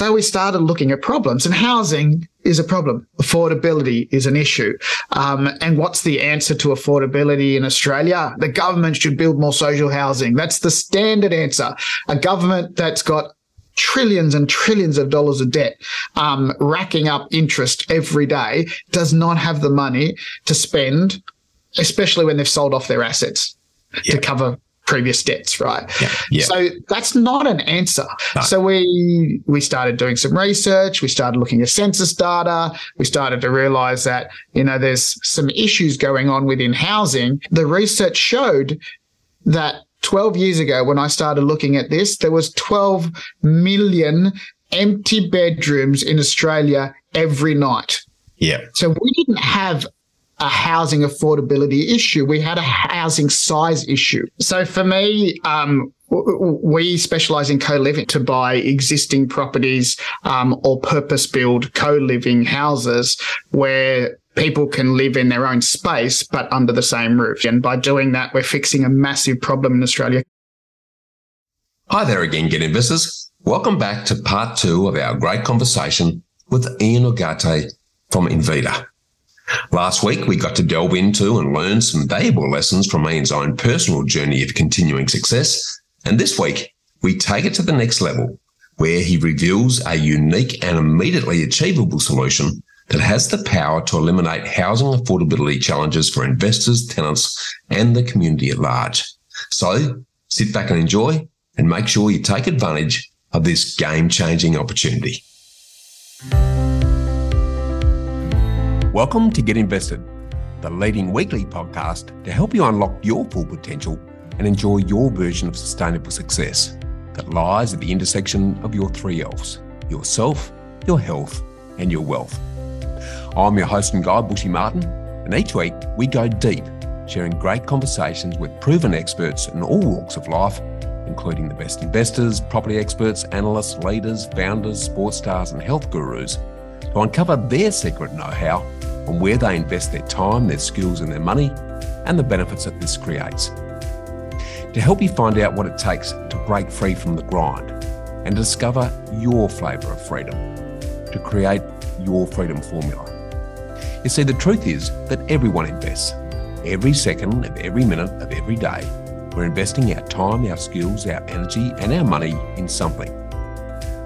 So we started looking at problems, and housing is a problem. Affordability is an issue. Um, and what's the answer to affordability in Australia? The government should build more social housing. That's the standard answer. A government that's got trillions and trillions of dollars of debt, um, racking up interest every day, does not have the money to spend, especially when they've sold off their assets yeah. to cover previous debts, right? Yeah, yeah. So that's not an answer. No. So we we started doing some research. We started looking at census data. We started to realize that you know there's some issues going on within housing. The research showed that 12 years ago when I started looking at this, there was 12 million empty bedrooms in Australia every night. Yeah. So we didn't have a housing affordability issue. We had a housing size issue. So for me, um, we specialize in co-living to buy existing properties um, or purpose build co-living houses where people can live in their own space but under the same roof and by doing that we're fixing a massive problem in australia hi there again get investors welcome back to part two of our great conversation with ian ugarte from Invida Last week, we got to delve into and learn some valuable lessons from Ian's own personal journey of continuing success. And this week, we take it to the next level, where he reveals a unique and immediately achievable solution that has the power to eliminate housing affordability challenges for investors, tenants, and the community at large. So sit back and enjoy and make sure you take advantage of this game changing opportunity. Welcome to Get Invested, the leading weekly podcast to help you unlock your full potential and enjoy your version of sustainable success that lies at the intersection of your three L's yourself, your health, and your wealth. I'm your host and guide, Bushy Martin, and each week we go deep, sharing great conversations with proven experts in all walks of life, including the best investors, property experts, analysts, leaders, founders, sports stars, and health gurus to uncover their secret know how on where they invest their time, their skills, and their money, and the benefits that this creates. To help you find out what it takes to break free from the grind and discover your flavour of freedom, to create your freedom formula. You see, the truth is that everyone invests. Every second of every minute of every day, we're investing our time, our skills, our energy, and our money in something.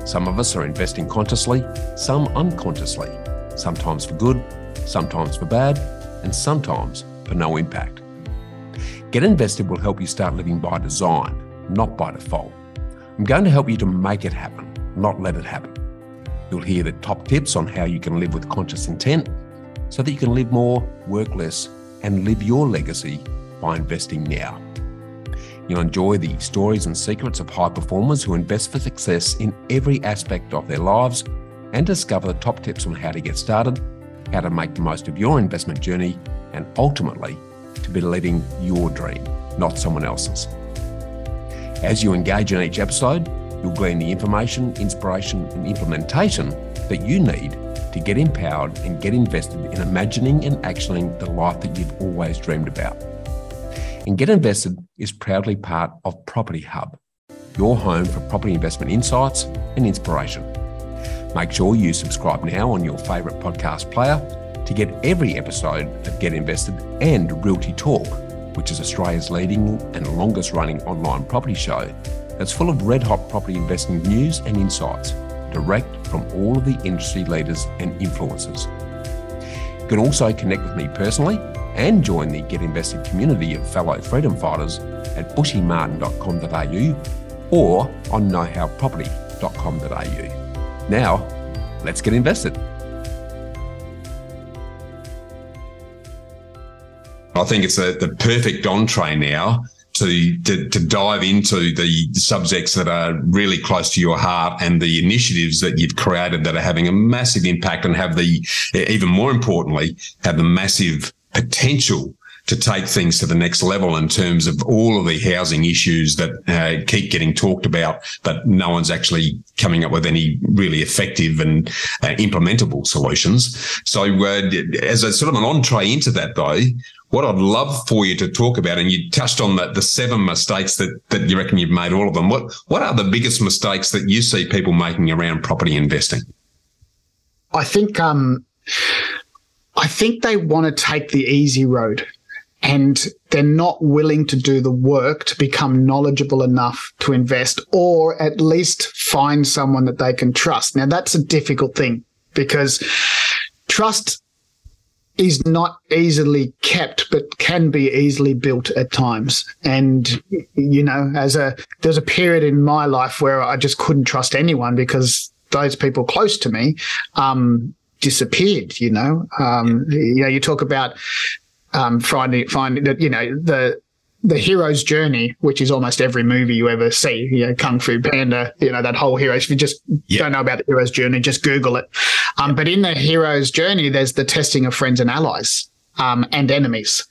Some of us are investing consciously, some unconsciously, sometimes for good, sometimes for bad, and sometimes for no impact. Get Invested will help you start living by design, not by default. I'm going to help you to make it happen, not let it happen. You'll hear the top tips on how you can live with conscious intent so that you can live more, work less, and live your legacy by investing now. You'll enjoy the stories and secrets of high performers who invest for success in every aspect of their lives and discover the top tips on how to get started how to make the most of your investment journey, and ultimately to be living your dream, not someone else's. As you engage in each episode, you'll glean the information, inspiration, and implementation that you need to get empowered and get invested in imagining and actioning the life that you've always dreamed about. And Get Invested is proudly part of Property Hub, your home for property investment insights and inspiration. Make sure you subscribe now on your favourite podcast player to get every episode of Get Invested and Realty Talk, which is Australia's leading and longest running online property show that's full of red hot property investing news and insights direct from all of the industry leaders and influencers. You can also connect with me personally and join the Get Invested community of fellow freedom fighters at bushymartin.com.au or on knowhowproperty.com.au. Now, let's get invested. I think it's a, the perfect entree now to, to, to dive into the subjects that are really close to your heart and the initiatives that you've created that are having a massive impact and have the even more importantly have the massive potential to take things to the next level in terms of all of the housing issues that uh, keep getting talked about, but no one's actually coming up with any really effective and uh, implementable solutions. So, uh, as a sort of an entree into that, though, what I'd love for you to talk about, and you touched on the, the seven mistakes that, that you reckon you've made all of them. What, what are the biggest mistakes that you see people making around property investing? I think, um, I think they want to take the easy road and they're not willing to do the work to become knowledgeable enough to invest or at least find someone that they can trust. Now that's a difficult thing because trust is not easily kept, but can be easily built at times. And, you know, as a, there's a period in my life where I just couldn't trust anyone because those people close to me, um, disappeared, you know, um, you know, you talk about, um, finding, finding that, you know, the, the hero's journey, which is almost every movie you ever see, you know, Kung Fu Panda, you know, that whole hero. If you just yep. don't know about the hero's journey, just Google it. Um, yep. But in the hero's journey, there's the testing of friends and allies. Um, and enemies.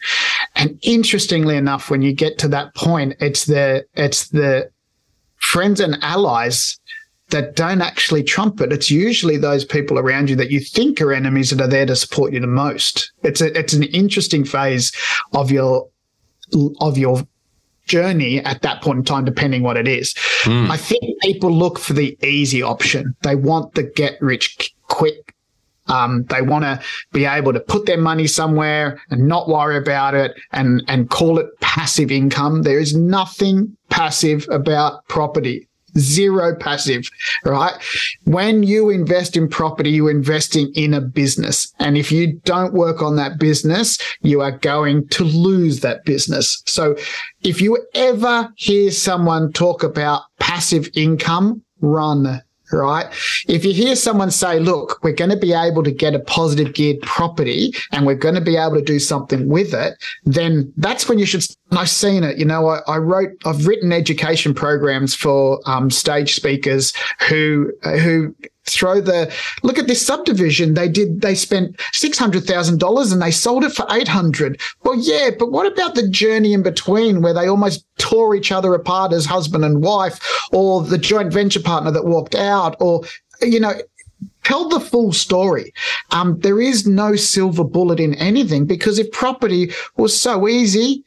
And interestingly enough, when you get to that point, it's the it's the friends and allies that don't actually trump it. It's usually those people around you that you think are enemies that are there to support you the most. It's a, it's an interesting phase of your of your journey at that point in time, depending what it is. Mm. I think people look for the easy option. They want the get rich quick. Um, they want to be able to put their money somewhere and not worry about it and, and call it passive income. There is nothing passive about property zero passive, right? When you invest in property, you're investing in a business. And if you don't work on that business, you are going to lose that business. So if you ever hear someone talk about passive income, run right? If you hear someone say, look, we're going to be able to get a positive geared property and we're going to be able to do something with it, then that's when you should. I've seen it. You know, I, I wrote, I've written education programs for um, stage speakers who, who throw the look at this subdivision they did they spent $600,000 and they sold it for 800 well yeah but what about the journey in between where they almost tore each other apart as husband and wife or the joint venture partner that walked out or you know tell the full story. Um, there is no silver bullet in anything because if property was so easy,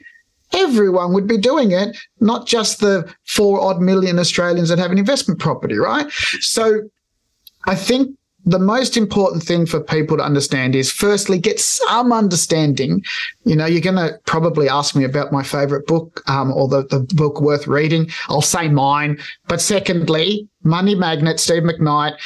everyone would be doing it, not just the four odd million Australians that have an investment property, right? So I think the most important thing for people to understand is firstly get some understanding. You know you're going to probably ask me about my favorite book um, or the, the book worth reading. I'll say mine. But secondly money magnet steve mcknight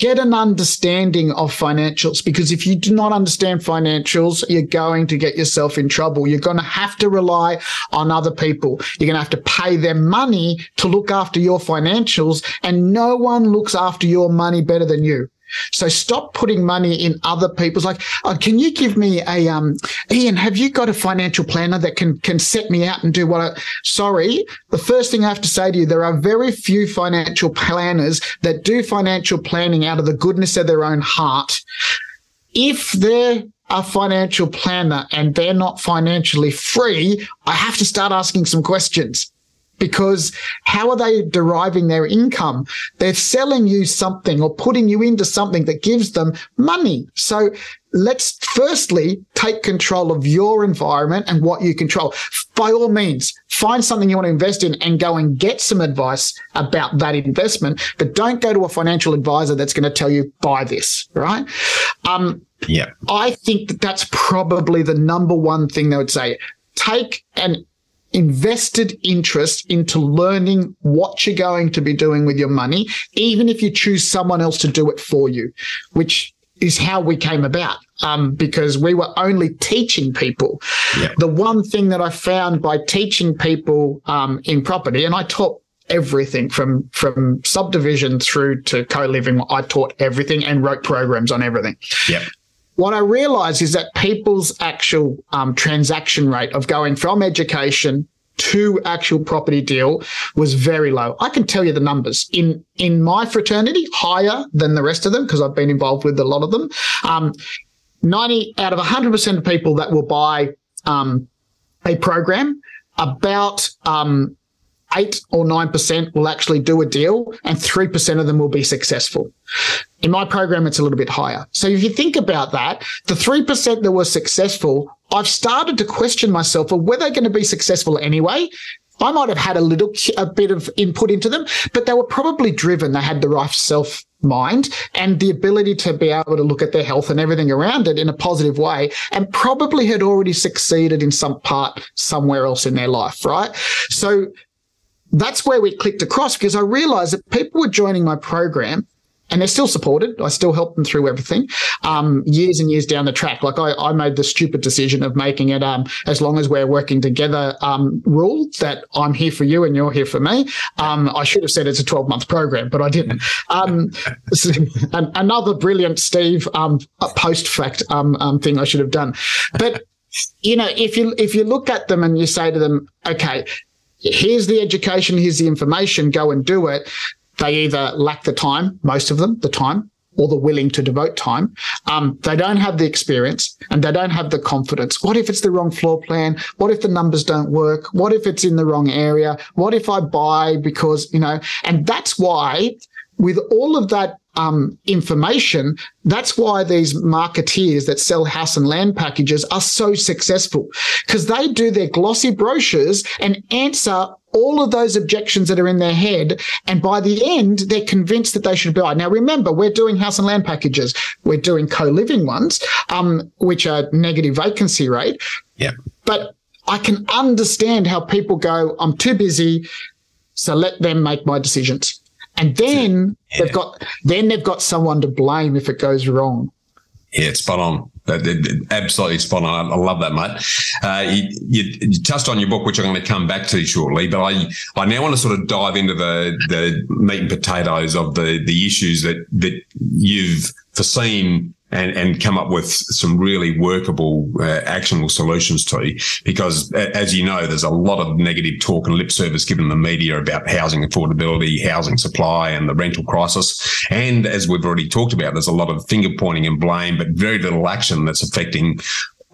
get an understanding of financials because if you do not understand financials, you're going to get yourself in trouble. You're going to have to rely on other people. You're going to have to pay them money to look after your financials and no one looks after your money better than you. So stop putting money in other people's. Like, oh, can you give me a um, Ian? Have you got a financial planner that can can set me out and do what? I, sorry, the first thing I have to say to you, there are very few financial planners that do financial planning out of the goodness of their own heart. If they're a financial planner and they're not financially free, I have to start asking some questions because how are they deriving their income? They're selling you something or putting you into something that gives them money. So let's firstly take control of your environment and what you control. By all means, find something you want to invest in and go and get some advice about that investment, but don't go to a financial advisor that's going to tell you buy this, right? Um, yeah. I think that that's probably the number one thing they would say. Take an invested interest into learning what you're going to be doing with your money, even if you choose someone else to do it for you, which is how we came about. Um, because we were only teaching people. Yeah. The one thing that I found by teaching people um, in property, and I taught everything from from subdivision through to co-living. I taught everything and wrote programs on everything. Yeah what I realized is that people's actual um, transaction rate of going from education to actual property deal was very low. I can tell you the numbers in in my fraternity higher than the rest of them because I've been involved with a lot of them. Um, Ninety out of hundred percent of people that will buy um, a program, about um, eight or nine percent will actually do a deal, and three percent of them will be successful. In my program, it's a little bit higher. So if you think about that, the three percent that were successful, I've started to question myself: well, were they going to be successful anyway? I might have had a little a bit of input into them, but they were probably driven. They had the right self mind and the ability to be able to look at their health and everything around it in a positive way and probably had already succeeded in some part somewhere else in their life, right? So that's where we clicked across because I realized that people were joining my program and they're still supported. I still help them through everything. Um, years and years down the track, like I, I made the stupid decision of making it um, as long as we're working together um, rule that I'm here for you and you're here for me. Um, I should have said it's a 12 month program, but I didn't. Um, another brilliant Steve um, post fact thing I should have done, but. You know, if you if you look at them and you say to them, okay, here's the education, here's the information, go and do it. They either lack the time, most of them, the time, or the willing to devote time. Um, they don't have the experience and they don't have the confidence. What if it's the wrong floor plan? What if the numbers don't work? What if it's in the wrong area? What if I buy because, you know, and that's why with all of that um, information, that's why these marketeers that sell house and land packages are so successful because they do their glossy brochures and answer all of those objections that are in their head. And by the end, they're convinced that they should buy. Now, remember, we're doing house and land packages. We're doing co-living ones, um, which are negative vacancy rate. Yeah. But I can understand how people go, I'm too busy. So let them make my decisions. And then yeah. they've got, then they've got someone to blame if it goes wrong. Yeah, it's spot on. Absolutely spot on. I love that, mate. Uh, you, you, you, touched on your book, which I'm going to come back to shortly, but I, I now want to sort of dive into the, the meat and potatoes of the, the issues that, that you've foreseen and, and come up with some really workable, uh, actionable solutions to. Because as you know, there's a lot of negative talk and lip service given the media about housing affordability, housing supply and the rental crisis. And as we've already talked about, there's a lot of finger pointing and blame, but very little action that's affecting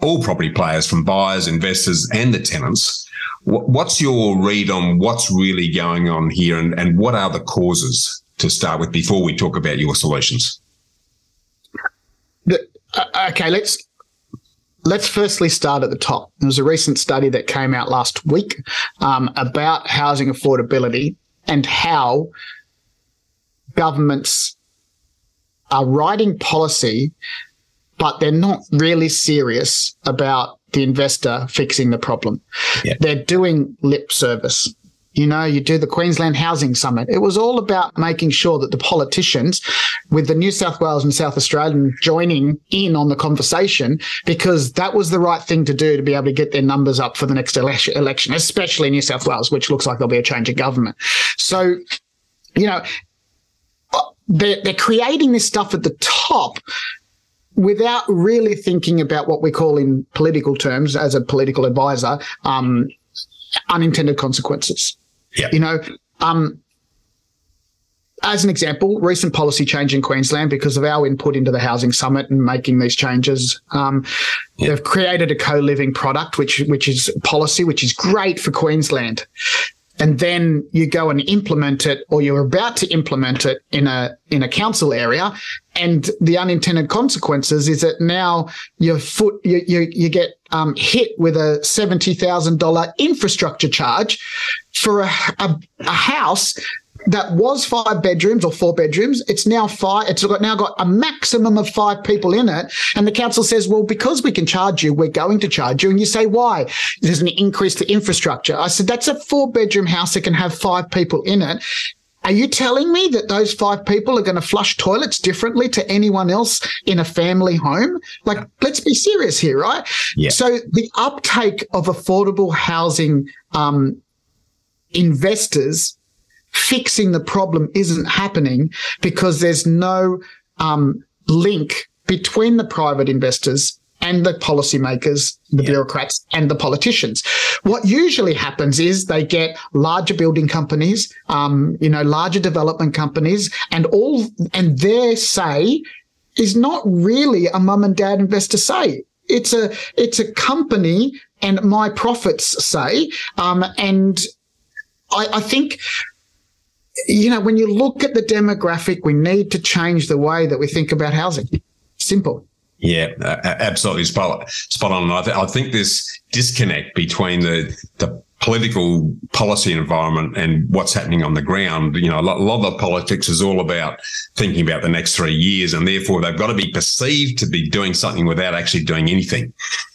all property players from buyers, investors and the tenants. What's your read on what's really going on here and, and what are the causes to start with before we talk about your solutions? Uh, okay, let's let's firstly start at the top. There was a recent study that came out last week um, about housing affordability and how governments are writing policy, but they're not really serious about the investor fixing the problem. Yeah. They're doing lip service. You know, you do the Queensland Housing Summit. It was all about making sure that the politicians, with the New South Wales and South Australian joining in on the conversation, because that was the right thing to do to be able to get their numbers up for the next election, especially New South Wales, which looks like there'll be a change of government. So, you know, they're, they're creating this stuff at the top without really thinking about what we call in political terms as a political advisor um, unintended consequences yeah. You know, um, as an example, recent policy change in Queensland because of our input into the housing summit and making these changes. Um, yeah. They've created a co-living product, which which is policy, which is great for Queensland. And then you go and implement it, or you're about to implement it in a in a council area, and the unintended consequences is that now your foot you you, you get um, hit with a seventy thousand dollar infrastructure charge for a, a, a house that was five bedrooms or four bedrooms. It's now five. It's got now got a maximum of five people in it. And the council says, well, because we can charge you, we're going to charge you. And you say, why? There's an increase to infrastructure. I said, that's a four bedroom house that can have five people in it. Are you telling me that those five people are going to flush toilets differently to anyone else in a family home? Like, let's be serious here, right? Yeah. So the uptake of affordable housing um, investors fixing the problem isn't happening because there's no um, link between the private investors and the policymakers, the yeah. bureaucrats and the politicians. What usually happens is they get larger building companies, um, you know, larger development companies and all, and their say is not really a mum and dad investor say. It's a, it's a company and my profits say, um, and I, I think you know, when you look at the demographic, we need to change the way that we think about housing. Simple. Yeah, absolutely spot, spot on. I, th- I think this disconnect between the the political policy environment and what's happening on the ground. You know, a lot, a lot, of the politics is all about thinking about the next three years, and therefore they've got to be perceived to be doing something without actually doing anything.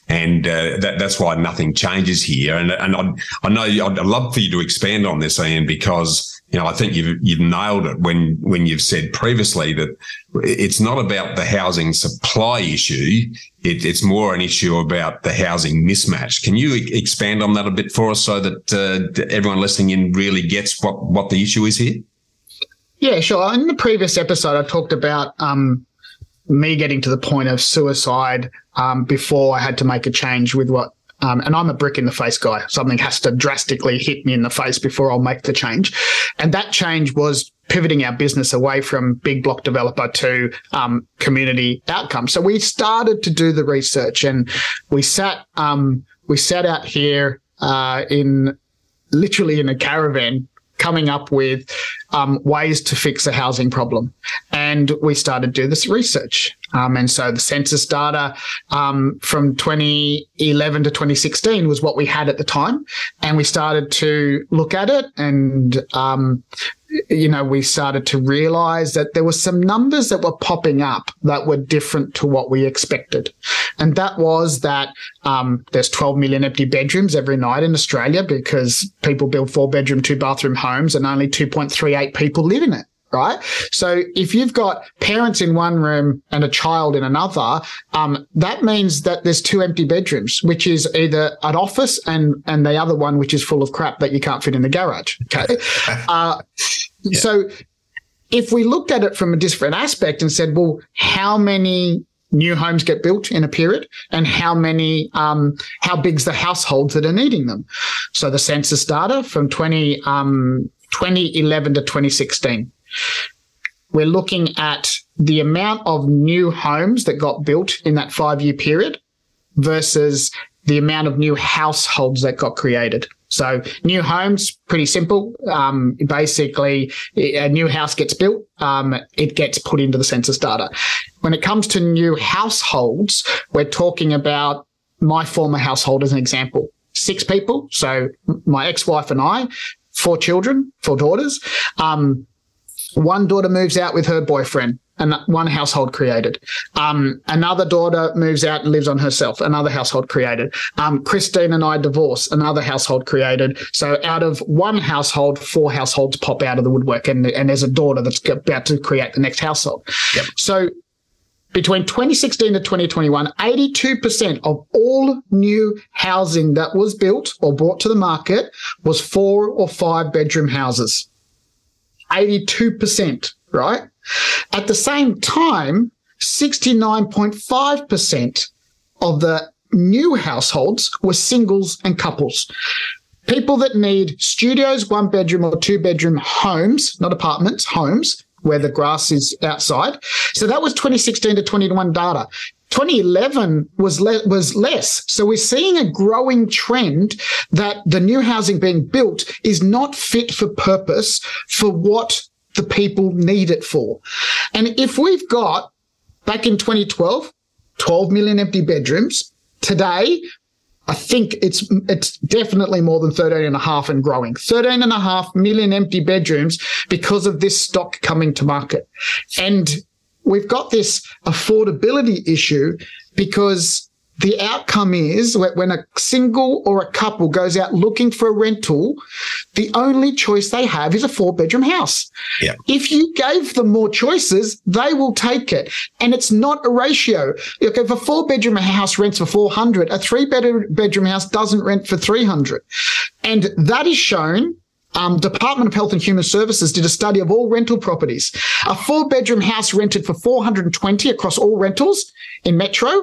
And uh, that, that's why nothing changes here. And, and I, I know I'd love for you to expand on this, Ian, because you know, I think you've you've nailed it when when you've said previously that it's not about the housing supply issue; it, it's more an issue about the housing mismatch. Can you expand on that a bit for us so that uh, everyone listening in really gets what what the issue is here? Yeah, sure. In the previous episode, I talked about um, me getting to the point of suicide um, before I had to make a change with what um, and I'm a brick in the face guy. Something has to drastically hit me in the face before I'll make the change. And that change was pivoting our business away from big block developer to um, community outcomes. So we started to do the research and we sat, um, we sat out here uh, in literally in a caravan coming up with um, ways to fix a housing problem. And we started to do this research. Um, and so the census data um, from 2011 to 2016 was what we had at the time. And we started to look at it and um, you know, we started to realize that there were some numbers that were popping up that were different to what we expected. And that was that um, there's 12 million empty bedrooms every night in Australia because people build four bedroom, two bathroom homes and only 2.38 people live in it right? So if you've got parents in one room and a child in another, um, that means that there's two empty bedrooms, which is either an office and and the other one which is full of crap that you can't fit in the garage. Okay, uh, so if we looked at it from a different aspect and said, well, how many new homes get built in a period and how many um, how big's the households that are needing them? So the census data from 20 um, 2011 to 2016 we're looking at the amount of new homes that got built in that five year period versus the amount of new households that got created. So new homes, pretty simple. Um, basically, a new house gets built, um, it gets put into the census data. When it comes to new households, we're talking about my former household as an example. Six people. So my ex-wife and I, four children, four daughters. Um, one daughter moves out with her boyfriend and one household created. Um, another daughter moves out and lives on herself, another household created. Um, Christine and I divorce, another household created. So out of one household, four households pop out of the woodwork and, and there's a daughter that's about to create the next household. Yep. So between 2016 to 2021, 82% of all new housing that was built or brought to the market was four or five bedroom houses. 82%, right? At the same time, 69.5% of the new households were singles and couples. People that need studios, one bedroom or two bedroom homes, not apartments, homes, where the grass is outside. So that was 2016 to 21 data. 2011 was le- was less. So we're seeing a growing trend that the new housing being built is not fit for purpose for what the people need it for. And if we've got back in 2012 12 million empty bedrooms, today I think it's it's definitely more than 13 and a half and growing. 13 and a half million empty bedrooms because of this stock coming to market. And we've got this affordability issue because the outcome is when a single or a couple goes out looking for a rental, the only choice they have is a four bedroom house. Yeah. If you gave them more choices, they will take it. And it's not a ratio. Look, if a four bedroom house rents for 400, a three bedroom house doesn't rent for 300. And that is shown um, Department of Health and Human Services did a study of all rental properties. A four bedroom house rented for 420 across all rentals in Metro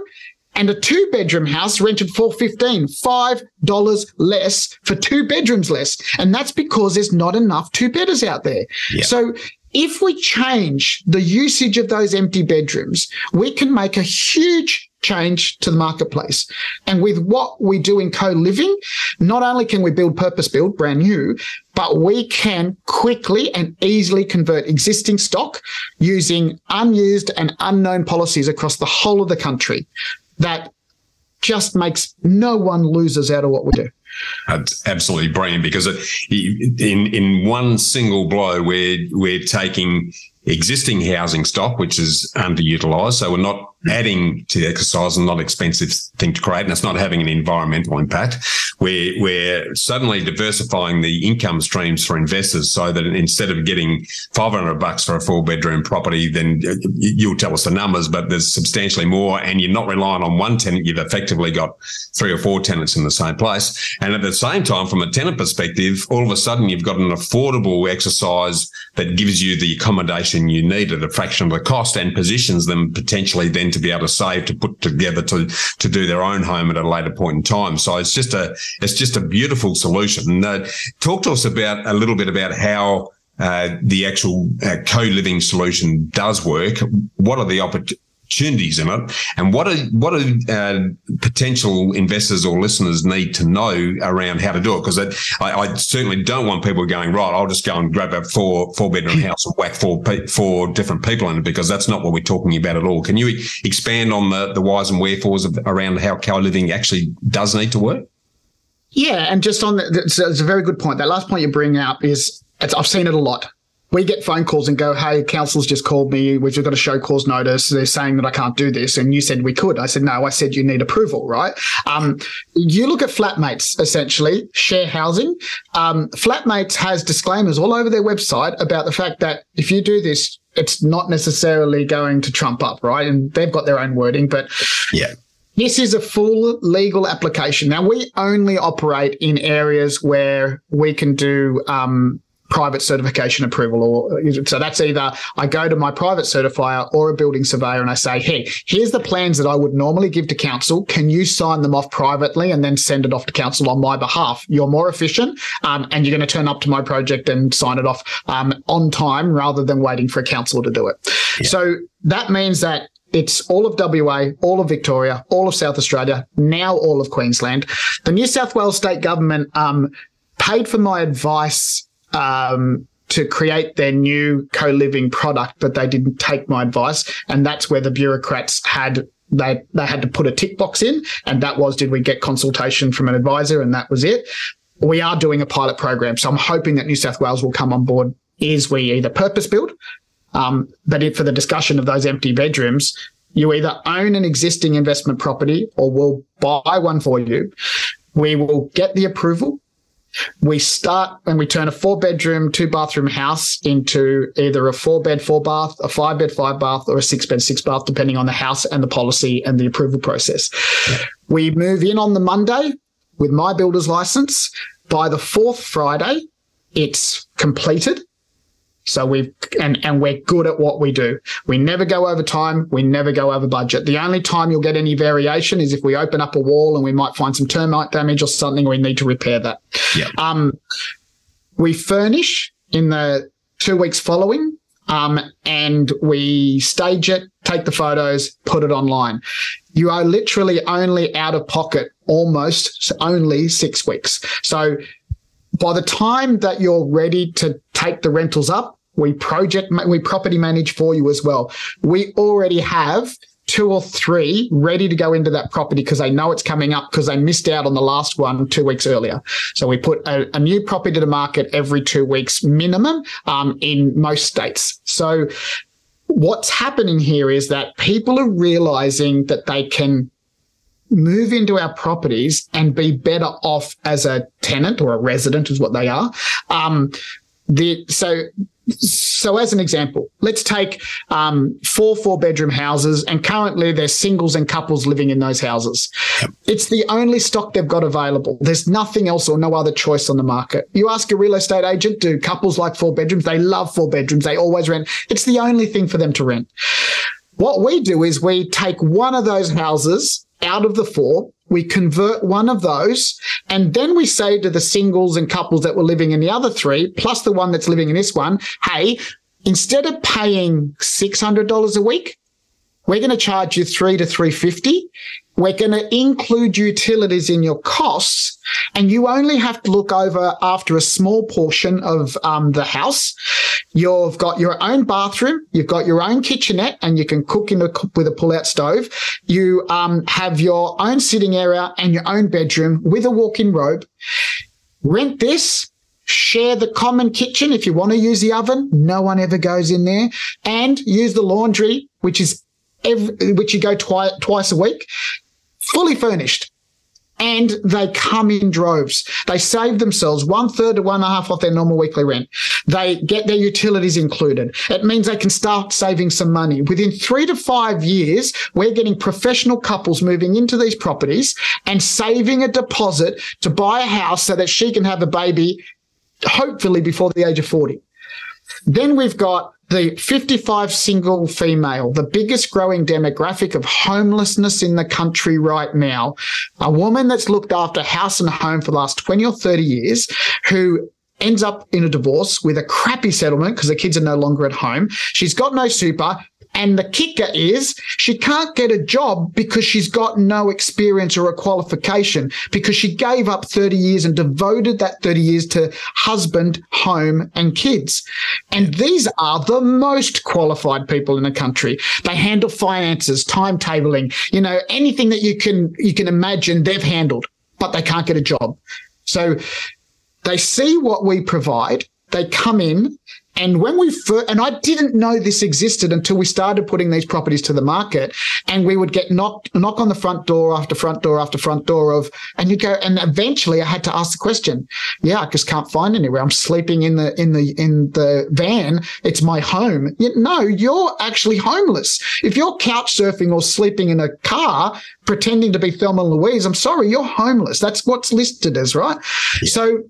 and a two bedroom house rented for 15, $5 less for two bedrooms less. And that's because there's not enough two bedders out there. Yep. So if we change the usage of those empty bedrooms, we can make a huge change to the marketplace. And with what we do in co-living, not only can we build purpose build brand new, but we can quickly and easily convert existing stock using unused and unknown policies across the whole of the country that just makes no one loses out of what we do. It's absolutely brilliant because in in one single blow, we're we're taking existing housing stock, which is underutilized. So we're not adding to the exercise and not expensive thing to create. And it's not having an environmental impact. We're, we're suddenly diversifying the income streams for investors so that instead of getting 500 bucks for a four bedroom property, then uh, you'll tell us the numbers, but there's substantially more and you're not relying on one tenant. You've effectively got three or four tenants in the same place. And at the same time, from a tenant perspective, all of a sudden you've got an affordable exercise that gives you the accommodation you need at a fraction of the cost and positions them potentially then to be able to save to put together to to do their own home at a later point in time. So it's just a it's just a beautiful solution. Uh, talk to us about a little bit about how. Uh, the actual uh, co-living solution does work. What are the opportunities? Opportunities in it. And what are what do uh, potential investors or listeners need to know around how to do it? Because I, I, certainly don't want people going right. I'll just go and grab a four four bedroom house and whack four four different people in it because that's not what we're talking about at all. Can you expand on the the whys and wherefores of, around how co living actually does need to work? Yeah, and just on that, it's a very good point. That last point you bring up is I've seen it a lot we get phone calls and go, Hey, council's just called me. We've got a show cause notice. They're saying that I can't do this. And you said we could. I said, no, I said you need approval, right? Um, you look at flatmates, essentially, share housing. Um, flatmates has disclaimers all over their website about the fact that if you do this, it's not necessarily going to trump up, right? And they've got their own wording, but yeah. This is a full legal application. Now, we only operate in areas where we can do um, private certification approval or so that's either I go to my private certifier or a building surveyor and I say, Hey, here's the plans that I would normally give to council. Can you sign them off privately and then send it off to council on my behalf? You're more efficient. Um, and you're going to turn up to my project and sign it off, um, on time rather than waiting for a council to do it. Yeah. So that means that it's all of WA, all of Victoria, all of South Australia, now all of Queensland. The New South Wales state government um, paid for my advice um, to create their new co-living product, but they didn't take my advice. And that's where the bureaucrats had they they had to put a tick box in, and that was did we get consultation from an advisor, and that was it. We are doing a pilot program, so I'm hoping that New South Wales will come on board. Is we either purpose build, um, but if for the discussion of those empty bedrooms, you either own an existing investment property or we'll buy one for you. We will get the approval we start and we turn a four bedroom, two bathroom house into either a four bed, four bath, a five bed, five bath, or a six bed, six bath, depending on the house and the policy and the approval process. Yeah. We move in on the Monday with my builder's license. By the fourth Friday, it's completed. So we've and and we're good at what we do. We never go over time. We never go over budget. The only time you'll get any variation is if we open up a wall and we might find some termite damage or something. We need to repair that. Yeah. Um, we furnish in the two weeks following. Um, and we stage it, take the photos, put it online. You are literally only out of pocket almost only six weeks. So by the time that you're ready to take the rentals up, we project, we property manage for you as well. We already have two or three ready to go into that property because they know it's coming up because they missed out on the last one two weeks earlier. So we put a, a new property to the market every two weeks minimum um, in most states. So what's happening here is that people are realizing that they can move into our properties and be better off as a tenant or a resident is what they are. Um, the, so so as an example, let's take um, four four bedroom houses, and currently there's singles and couples living in those houses. Yep. It's the only stock they've got available. There's nothing else or no other choice on the market. You ask a real estate agent, do couples like four bedrooms? They love four bedrooms. They always rent. It's the only thing for them to rent. What we do is we take one of those houses out of the four. We convert one of those and then we say to the singles and couples that were living in the other three, plus the one that's living in this one, hey, instead of paying $600 a week, we're going to charge you three to 350. We're going to include utilities in your costs and you only have to look over after a small portion of um, the house. You've got your own bathroom, you've got your own kitchenette, and you can cook in a, with a pull-out stove. You um, have your own sitting area and your own bedroom with a walk-in robe. Rent this. Share the common kitchen if you want to use the oven. No one ever goes in there. And use the laundry, which is every, which you go twi- twice a week, fully furnished and they come in droves. They save themselves one third to one and a half off their normal weekly rent. They get their utilities included. It means they can start saving some money. Within three to five years, we're getting professional couples moving into these properties and saving a deposit to buy a house so that she can have a baby, hopefully before the age of 40. Then we've got the 55 single female, the biggest growing demographic of homelessness in the country right now. A woman that's looked after house and home for the last 20 or 30 years who ends up in a divorce with a crappy settlement because the kids are no longer at home. She's got no super and the kicker is she can't get a job because she's got no experience or a qualification because she gave up 30 years and devoted that 30 years to husband, home and kids. And these are the most qualified people in the country. They handle finances, timetabling, you know, anything that you can, you can imagine they've handled, but they can't get a job. So they see what we provide. They come in and when we first, and I didn't know this existed until we started putting these properties to the market and we would get knocked, knock on the front door after front door after front door of, and you go, and eventually I had to ask the question. Yeah, I just can't find anywhere. I'm sleeping in the, in the, in the van. It's my home. You, no, you're actually homeless. If you're couch surfing or sleeping in a car, pretending to be Thelma and Louise, I'm sorry, you're homeless. That's what's listed as, right? Yeah. So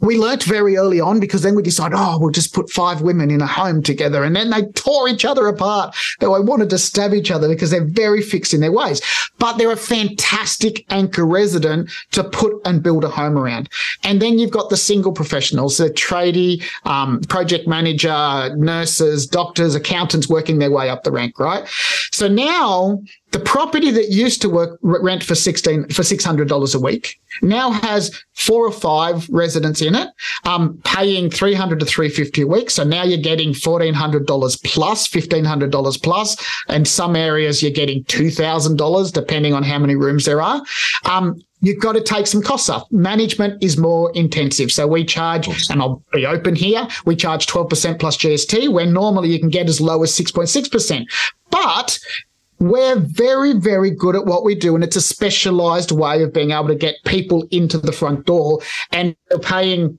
we learnt very early on because then we decided, oh, we'll just put five women in a home together. And then they tore each other apart. They wanted to stab each other because they're very fixed in their ways. But they're a fantastic anchor resident to put and build a home around. And then you've got the single professionals, the tradie, um, project manager, nurses, doctors, accountants working their way up the rank, right? So now the property that used to work rent for 16 for $600 a week now has four or five residents in it um, paying 300 to 350 a week so now you're getting $1400 plus $1500 plus and some areas you're getting $2000 depending on how many rooms there are um, you've got to take some costs off. Management is more intensive. So we charge, and I'll be open here, we charge 12% plus GST, where normally you can get as low as 6.6%. But we're very, very good at what we do. And it's a specialized way of being able to get people into the front door and paying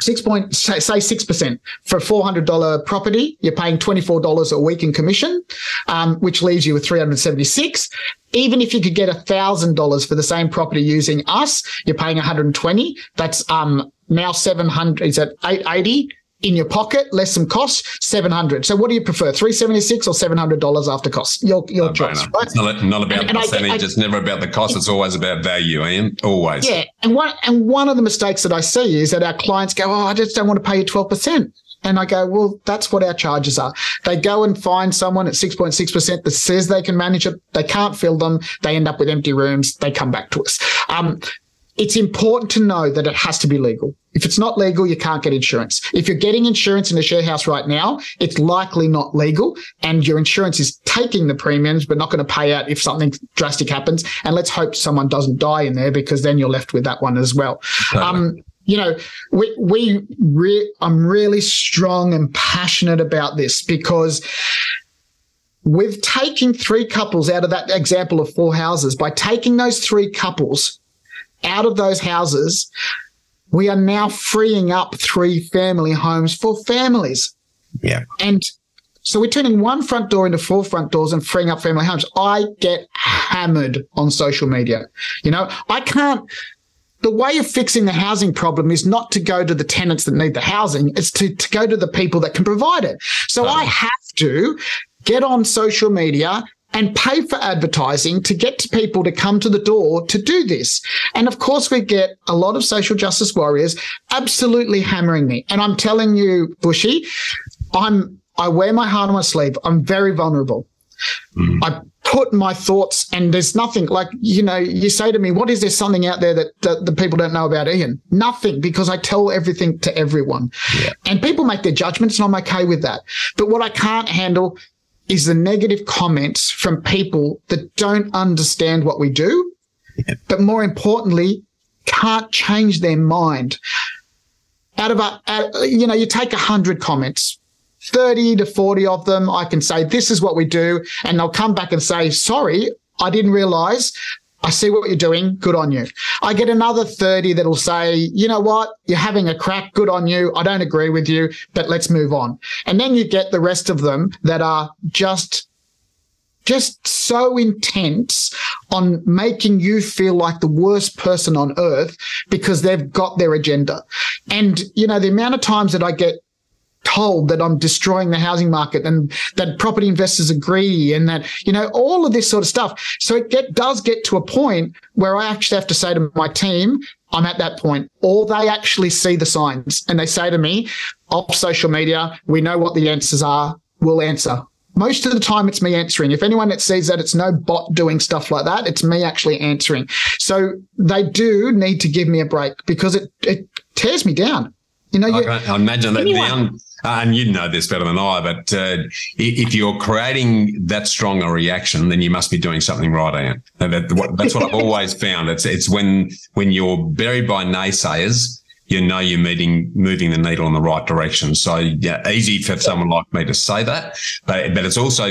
six point say six percent for a four hundred dollar property. You're paying twenty four dollars a week in commission, um, which leaves you with three hundred seventy six. Even if you could get a thousand dollars for the same property using us, you're paying one hundred twenty. That's um now seven hundred. Is at eight eighty in your pocket, less some costs, 700. So what do you prefer, 376 or $700 after costs? Your, your no choice, right? It's not, not about and, percentage. I, I, it's never about the cost. It's always about value, Ian. Always. Yeah. And one, and one of the mistakes that I see is that our clients go, Oh, I just don't want to pay you 12%. And I go, well, that's what our charges are. They go and find someone at 6.6% that says they can manage it. They can't fill them. They end up with empty rooms. They come back to us. Um, it's important to know that it has to be legal. If it's not legal, you can't get insurance. If you're getting insurance in a share house right now, it's likely not legal and your insurance is taking the premiums, but not going to pay out if something drastic happens. And let's hope someone doesn't die in there because then you're left with that one as well. Um, you know, we, we re- I'm really strong and passionate about this because we've taken three couples out of that example of four houses. By taking those three couples out of those houses, we are now freeing up three family homes for families. Yeah. And so we're turning one front door into four front doors and freeing up family homes. I get hammered on social media. You know, I can't. The way of fixing the housing problem is not to go to the tenants that need the housing, it's to, to go to the people that can provide it. So I have to get on social media and pay for advertising to get to people to come to the door to do this. And of course, we get a lot of social justice warriors absolutely hammering me. And I'm telling you, Bushy, I'm, I wear my heart on my sleeve. I'm very vulnerable. Mm. I put my thoughts, and there's nothing like, you know, you say to me, what is there something out there that, that the people don't know about Ian? Nothing, because I tell everything to everyone. Yeah. And people make their judgments, and I'm okay with that. But what I can't handle is the negative comments from people that don't understand what we do, yeah. but more importantly, can't change their mind. Out of a, you know, you take a hundred comments, 30 to 40 of them, I can say, this is what we do. And they'll come back and say, sorry, I didn't realize. I see what you're doing. Good on you. I get another 30 that'll say, you know what? You're having a crack. Good on you. I don't agree with you, but let's move on. And then you get the rest of them that are just just so intense on making you feel like the worst person on earth because they've got their agenda. And, you know, the amount of times that I get told that I'm destroying the housing market and that property investors are greedy and that, you know, all of this sort of stuff. So it get, does get to a point where I actually have to say to my team, I'm at that point, or they actually see the signs and they say to me off social media, we know what the answers are. We'll answer. Most of the time, it's me answering. If anyone that sees that it's no bot doing stuff like that, it's me actually answering. So they do need to give me a break because it, it tears me down. You know, I, I imagine that down uh, and you know this better than I, but uh, if you're creating that strong a reaction, then you must be doing something right, Ian. That, that's what I've always found. It's it's when when you're buried by naysayers, you know you're meeting, moving the needle in the right direction. So yeah, easy for someone like me to say that, but but it's also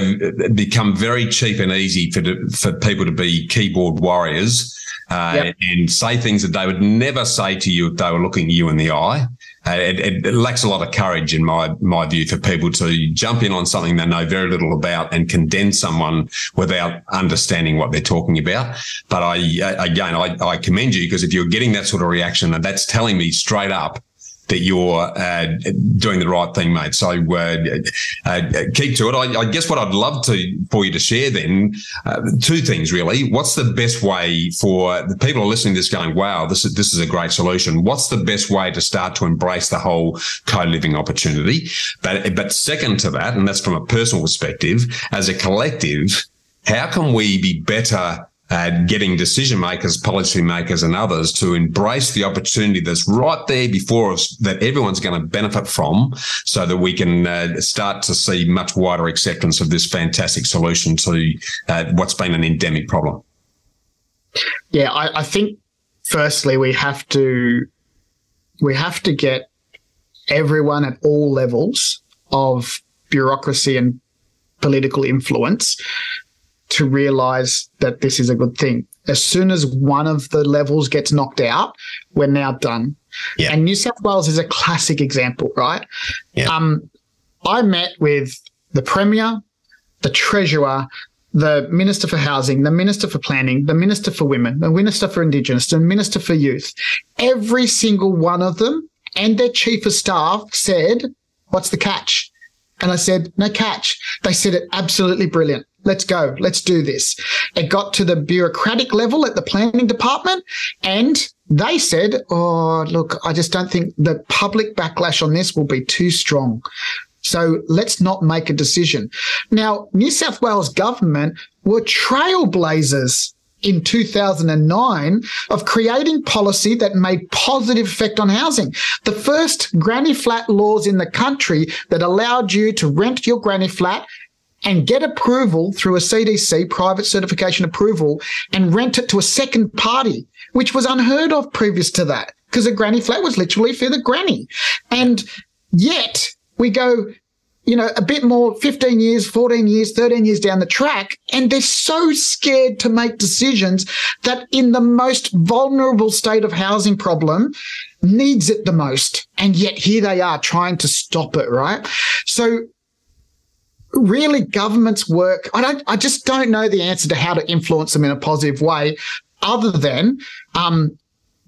become very cheap and easy for for people to be keyboard warriors uh, yep. and say things that they would never say to you if they were looking you in the eye. Uh, it, it, lacks a lot of courage, in my my view, for people to jump in on something they know very little about and condense someone without understanding what they're talking about. But I again, I, I commend you because if you're getting that sort of reaction, and that's telling me straight up that you're uh, doing the right thing, mate. So uh, uh, keep to it. I, I, guess what I'd love to for you to share then uh, two things really. What's the best way for the people are listening to this going, "Wow, this is this is a great solution." What's the best way to start to embrace the whole co-living opportunity? But but second to that, and that's from a personal perspective, as a collective, how can we be better? At getting decision makers, policy makers, and others to embrace the opportunity that's right there before us that everyone's going to benefit from so that we can uh, start to see much wider acceptance of this fantastic solution to uh, what's been an endemic problem. Yeah, I, I think firstly we have to we have to get everyone at all levels of bureaucracy and political influence to realize that this is a good thing. As soon as one of the levels gets knocked out, we're now done. Yeah. And New South Wales is a classic example, right? Yeah. Um, I met with the Premier, the Treasurer, the Minister for Housing, the Minister for Planning, the Minister for Women, the Minister for Indigenous, the Minister for Youth. Every single one of them and their Chief of Staff said, What's the catch? And I said, No catch. They said it absolutely brilliant. Let's go. Let's do this. It got to the bureaucratic level at the planning department and they said, Oh, look, I just don't think the public backlash on this will be too strong. So let's not make a decision. Now, New South Wales government were trailblazers in 2009 of creating policy that made positive effect on housing. The first granny flat laws in the country that allowed you to rent your granny flat and get approval through a CDC private certification approval and rent it to a second party, which was unheard of previous to that because a granny flat was literally for the granny. And yet we go, you know, a bit more 15 years, 14 years, 13 years down the track, and they're so scared to make decisions that in the most vulnerable state of housing problem needs it the most. And yet here they are trying to stop it, right? So really governments work. I don't, I just don't know the answer to how to influence them in a positive way other than, um,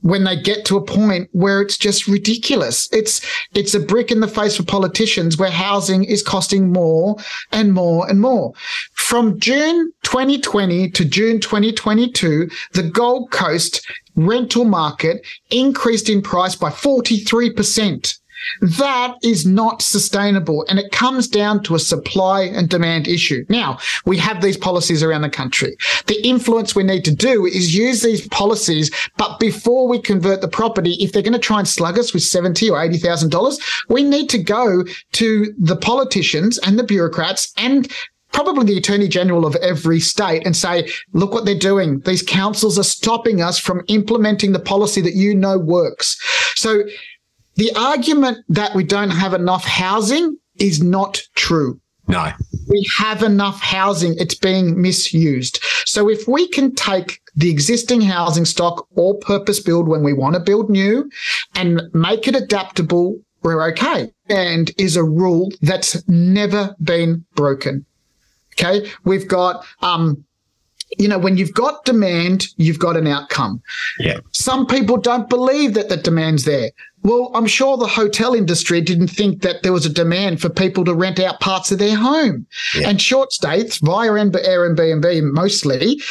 when they get to a point where it's just ridiculous. It's it's a brick in the face for politicians where housing is costing more and more and more. From June 2020 to June 2022, the Gold Coast rental market increased in price by 43%. That is not sustainable. And it comes down to a supply and demand issue. Now, we have these policies around the country. The influence we need to do is use these policies, but before we convert the property, if they're going to try and slug us with seventy or eighty thousand dollars, we need to go to the politicians and the bureaucrats and probably the attorney general of every state and say, look what they're doing. These councils are stopping us from implementing the policy that you know works. So the argument that we don't have enough housing is not true. No. We have enough housing. It's being misused. So if we can take the existing housing stock or purpose build when we want to build new and make it adaptable, we're okay. And is a rule that's never been broken. Okay. We've got, um, you know, when you've got demand, you've got an outcome. Yeah. Some people don't believe that the demand's there. Well, I'm sure the hotel industry didn't think that there was a demand for people to rent out parts of their home. Yeah. And short stays via Airbnb mostly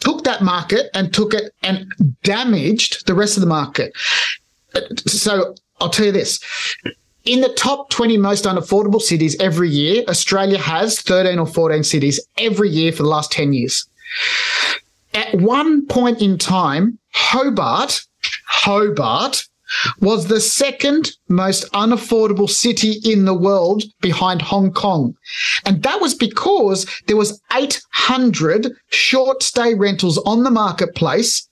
took that market and took it and damaged the rest of the market. So I'll tell you this in the top 20 most unaffordable cities every year, Australia has 13 or 14 cities every year for the last 10 years. At one point in time, Hobart, Hobart was the second most unaffordable city in the world behind Hong Kong. And that was because there was 800 short stay rentals on the marketplace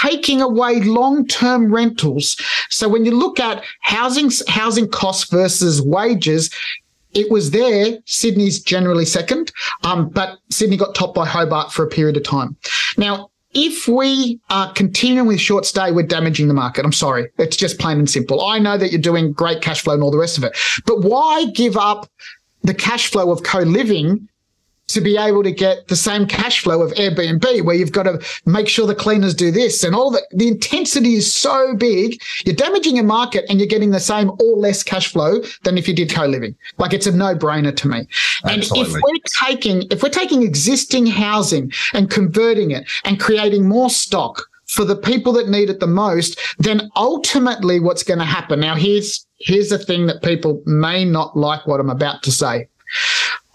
taking away long-term rentals. So when you look at housing housing costs versus wages, it was there. Sydney's generally second, um, but Sydney got topped by Hobart for a period of time. Now, if we are continuing with short stay, we're damaging the market. I'm sorry. It's just plain and simple. I know that you're doing great cash flow and all the rest of it, but why give up the cash flow of co-living to be able to get the same cash flow of Airbnb, where you've got to make sure the cleaners do this and all that. The intensity is so big, you're damaging a market and you're getting the same or less cash flow than if you did co-living. Like it's a no-brainer to me. Absolutely. And if we're taking, if we're taking existing housing and converting it and creating more stock for the people that need it the most, then ultimately what's going to happen. Now, here's, here's the thing that people may not like what I'm about to say.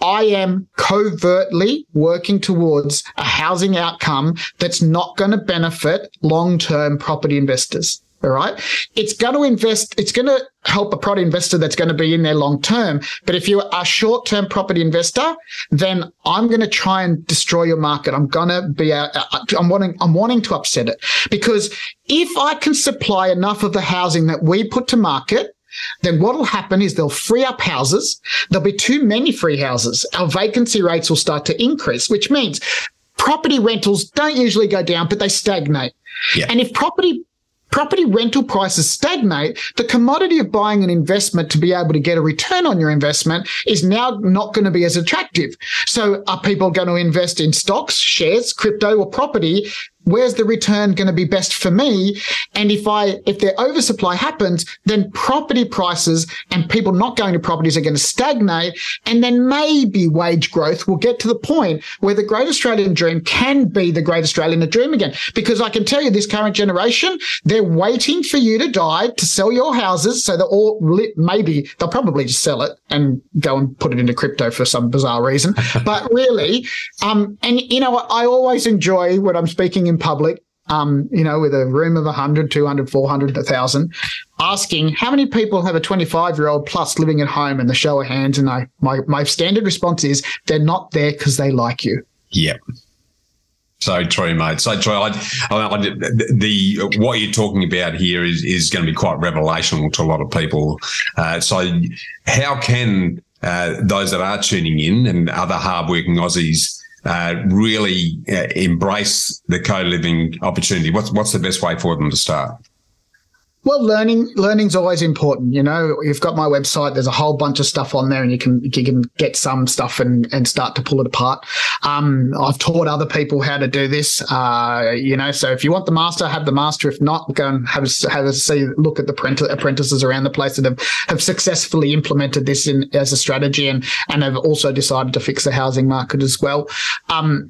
I am covertly working towards a housing outcome that's not going to benefit long term property investors. All right. It's going to invest, it's going to help a property investor that's going to be in there long term. But if you're a short term property investor, then I'm going to try and destroy your market. I'm going to be, a, I'm wanting, I'm wanting to upset it because if I can supply enough of the housing that we put to market, then what will happen is they'll free up houses. There'll be too many free houses. Our vacancy rates will start to increase, which means property rentals don't usually go down, but they stagnate. Yeah. And if property property rental prices stagnate, the commodity of buying an investment to be able to get a return on your investment is now not going to be as attractive. So are people going to invest in stocks, shares, crypto or property where's the return going to be best for me? And if I, if the oversupply happens, then property prices and people not going to properties are going to stagnate. And then maybe wage growth will get to the point where the great Australian dream can be the great Australian dream again. Because I can tell you this current generation, they're waiting for you to die to sell your houses. So they're all maybe they'll probably just sell it and go and put it into crypto for some bizarre reason. but really, um, and you know, I always enjoy when I'm speaking in public, um, you know, with a room of 100, 200, 400, 1,000, asking how many people have a 25 year old plus living at home and the show of hands. And I, my, my standard response is they're not there because they like you. Yep. So true, mate. So true. I, I, the what you're talking about here is is going to be quite revelational to a lot of people. Uh, so, how can uh, those that are tuning in and other hardworking Aussies uh, really uh, embrace the co-living opportunity? What's what's the best way for them to start? Well, learning learning's always important. You know, you've got my website. There's a whole bunch of stuff on there, and you can you can get some stuff and and start to pull it apart. Um, I've taught other people how to do this. Uh, you know, so if you want the master, have the master. If not, go and have a, have a see look at the apprentices around the place that have have successfully implemented this in as a strategy and and have also decided to fix the housing market as well. Um,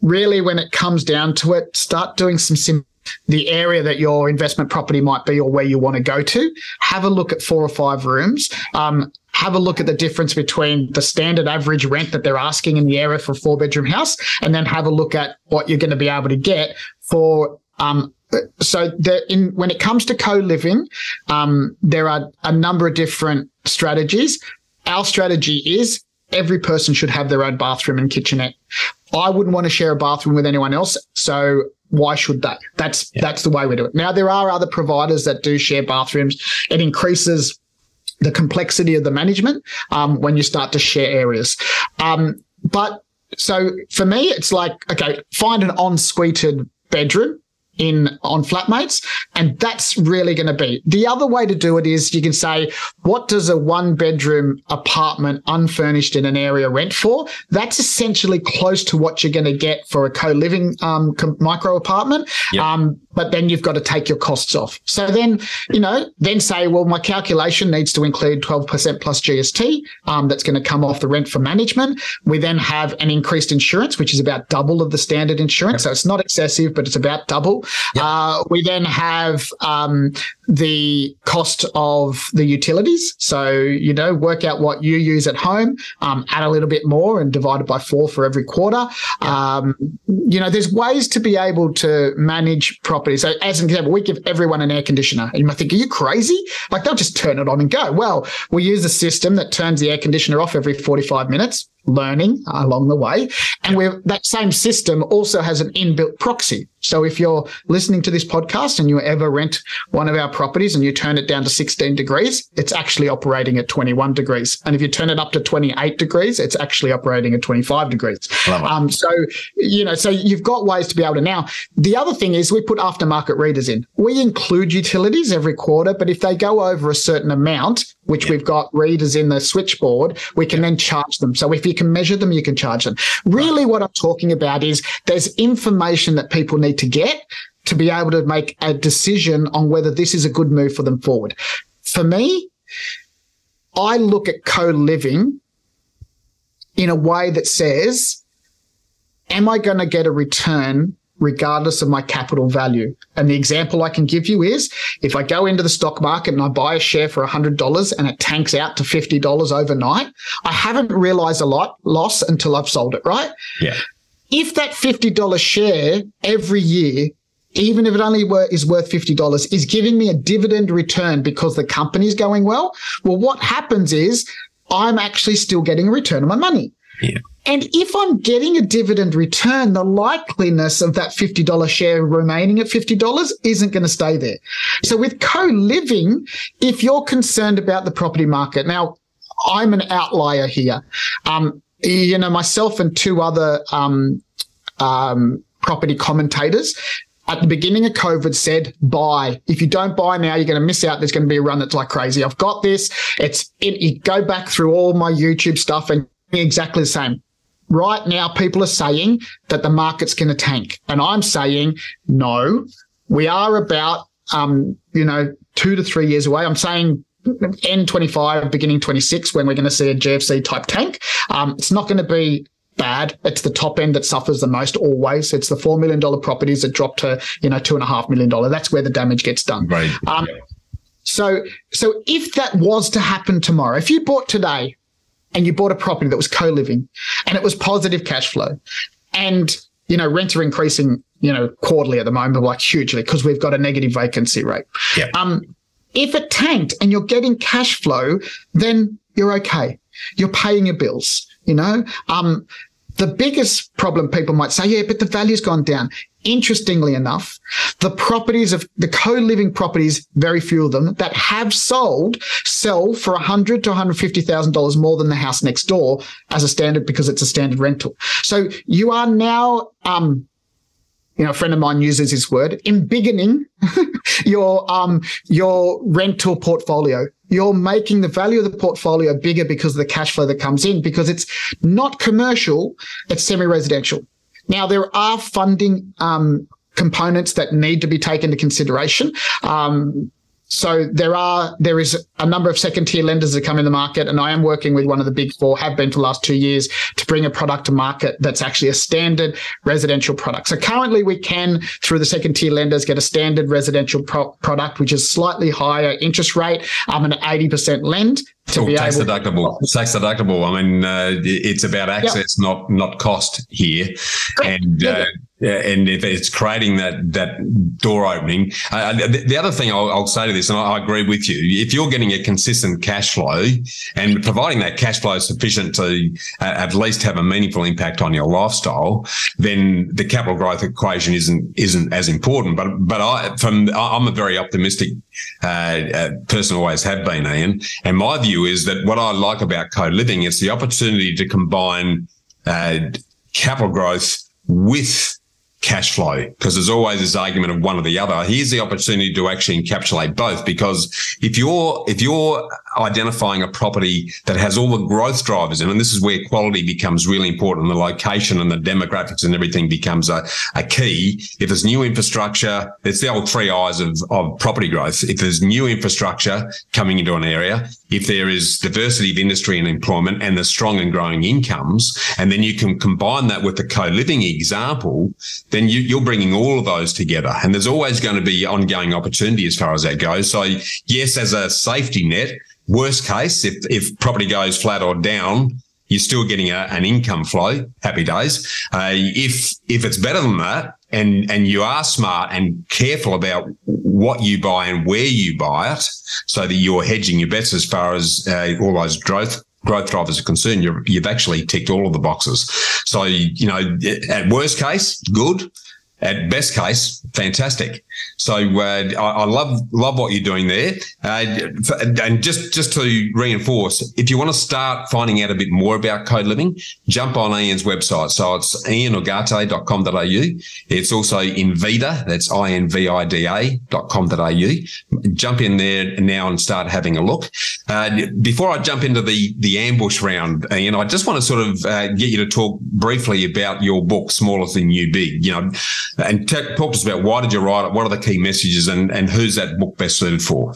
really, when it comes down to it, start doing some simple the area that your investment property might be or where you want to go to. Have a look at four or five rooms. Um, have a look at the difference between the standard average rent that they're asking in the area for a four bedroom house, and then have a look at what you're going to be able to get for um, so in when it comes to co-living, um, there are a number of different strategies. Our strategy is every person should have their own bathroom and kitchenette. I wouldn't want to share a bathroom with anyone else, so why should they? That's yeah. that's the way we do it. Now there are other providers that do share bathrooms. It increases the complexity of the management um, when you start to share areas. Um, but so for me, it's like okay, find an en-suited bedroom in on flatmates and that's really going to be. The other way to do it is you can say what does a one bedroom apartment unfurnished in an area rent for? That's essentially close to what you're going to get for a co-living um, micro apartment. Yep. um, but then you've got to take your costs off so then you know then say well my calculation needs to include 12% plus gst um, that's going to come off the rent for management we then have an increased insurance which is about double of the standard insurance yep. so it's not excessive but it's about double Yep. Uh, we then have um, the cost of the utilities. So, you know, work out what you use at home, um, add a little bit more and divide it by four for every quarter. Yep. Um, you know, there's ways to be able to manage property. So, as an example, we give everyone an air conditioner. And you might think, are you crazy? Like they'll just turn it on and go. Well, we use a system that turns the air conditioner off every 45 minutes learning along the way. And we that same system also has an inbuilt proxy. So if you're listening to this podcast and you ever rent one of our properties and you turn it down to 16 degrees, it's actually operating at 21 degrees. And if you turn it up to 28 degrees, it's actually operating at 25 degrees. Um, so, you know, so you've got ways to be able to now. The other thing is we put aftermarket readers in. We include utilities every quarter, but if they go over a certain amount, which we've got readers in the switchboard, we can then charge them. So if you can measure them, you can charge them. Really, what I'm talking about is there's information that people need to get to be able to make a decision on whether this is a good move for them forward. For me, I look at co living in a way that says, am I going to get a return regardless of my capital value. And the example I can give you is if I go into the stock market and I buy a share for $100 and it tanks out to $50 overnight, I haven't realized a lot loss until I've sold it, right? Yeah. If that $50 share every year even if it only were, is worth $50, is giving me a dividend return because the company's going well. Well, what happens is I'm actually still getting a return on my money. Yeah. And if I'm getting a dividend return, the likeliness of that $50 share remaining at $50 isn't going to stay there. So with co-living, if you're concerned about the property market, now I'm an outlier here. Um, you know, myself and two other, um, um, property commentators at the beginning of COVID said buy. If you don't buy now, you're going to miss out. There's going to be a run that's like crazy. I've got this. It's it, you go back through all my YouTube stuff and exactly the same. Right now, people are saying that the market's going to tank. And I'm saying, no, we are about, um, you know, two to three years away. I'm saying end 25, beginning 26, when we're going to see a GFC type tank. Um, it's not going to be bad. It's the top end that suffers the most always. It's the $4 million properties that drop to, you know, two and a half million dollar. That's where the damage gets done. Right. Um, so, so if that was to happen tomorrow, if you bought today and you bought a property that was co-living and it was positive cash flow. And you know rents are increasing you know quarterly at the moment like hugely because we've got a negative vacancy rate. Yeah. um if it tanked and you're getting cash flow then you're okay. You're paying your bills you know? Um the biggest problem people might say, yeah, but the value's gone down. Interestingly enough, the properties of the co-living properties, very few of them that have sold sell for hundred to $150,000 more than the house next door as a standard because it's a standard rental. So you are now, um, you know, a friend of mine uses this word, embiggening your um your rental portfolio. You're making the value of the portfolio bigger because of the cash flow that comes in because it's not commercial, it's semi-residential. Now there are funding um, components that need to be taken into consideration. Um, so there are there is a number of second tier lenders that come in the market, and I am working with one of the big four, have been for the last two years, to bring a product to market that's actually a standard residential product. So currently, we can through the second tier lenders get a standard residential pro- product, which is slightly higher interest rate, um, an eighty percent lend to oh, be tax able deductible. To- tax deductible. I mean, uh, it's about access, yep. not not cost here, and. Uh, and if it's creating that that door opening. Uh, the, the, other thing I'll, I'll, say to this, and I, I, agree with you, if you're getting a consistent cash flow and providing that cash flow is sufficient to uh, at least have a meaningful impact on your lifestyle, then the capital growth equation isn't isn't as important. But but I from I'm a very optimistic uh, uh person, always have been, Ian. And my view is that what I like about co-living is the opportunity to combine uh, capital growth with cash flow because there's always this argument of one or the other. Here's the opportunity to actually encapsulate both because if you're if you're identifying a property that has all the growth drivers in, and this is where quality becomes really important, the location and the demographics and everything becomes a, a key. If there's new infrastructure, it's the old three eyes of, of property growth. If there's new infrastructure coming into an area, if there is diversity of industry and employment and the strong and growing incomes, and then you can combine that with the co-living example, then you, are bringing all of those together. And there's always going to be ongoing opportunity as far as that goes. So yes, as a safety net, worst case, if, if property goes flat or down, you're still getting a, an income flow. Happy days. Uh, if if it's better than that, and and you are smart and careful about what you buy and where you buy it, so that you're hedging your bets as far as uh, all those growth growth drivers are concerned, you have actually ticked all of the boxes. So you know, at worst case, good. At best case, fantastic. So uh, I, I, love love what you're doing there. Uh, and just just to reinforce, if you want to start finding out a bit more about co-living, jump on Ian's website. So it's ianugarte.com.au. It's also Invida. That's I-N-V-I-D-A.com.au. Jump in there now and start having a look. Uh, before I jump into the the ambush round, Ian, I just want to sort of uh, get you to talk briefly about your book, Small Is The New Big. You know, and t- talk to us about why did you write it? What are the key messages and, and who's that book best suited for?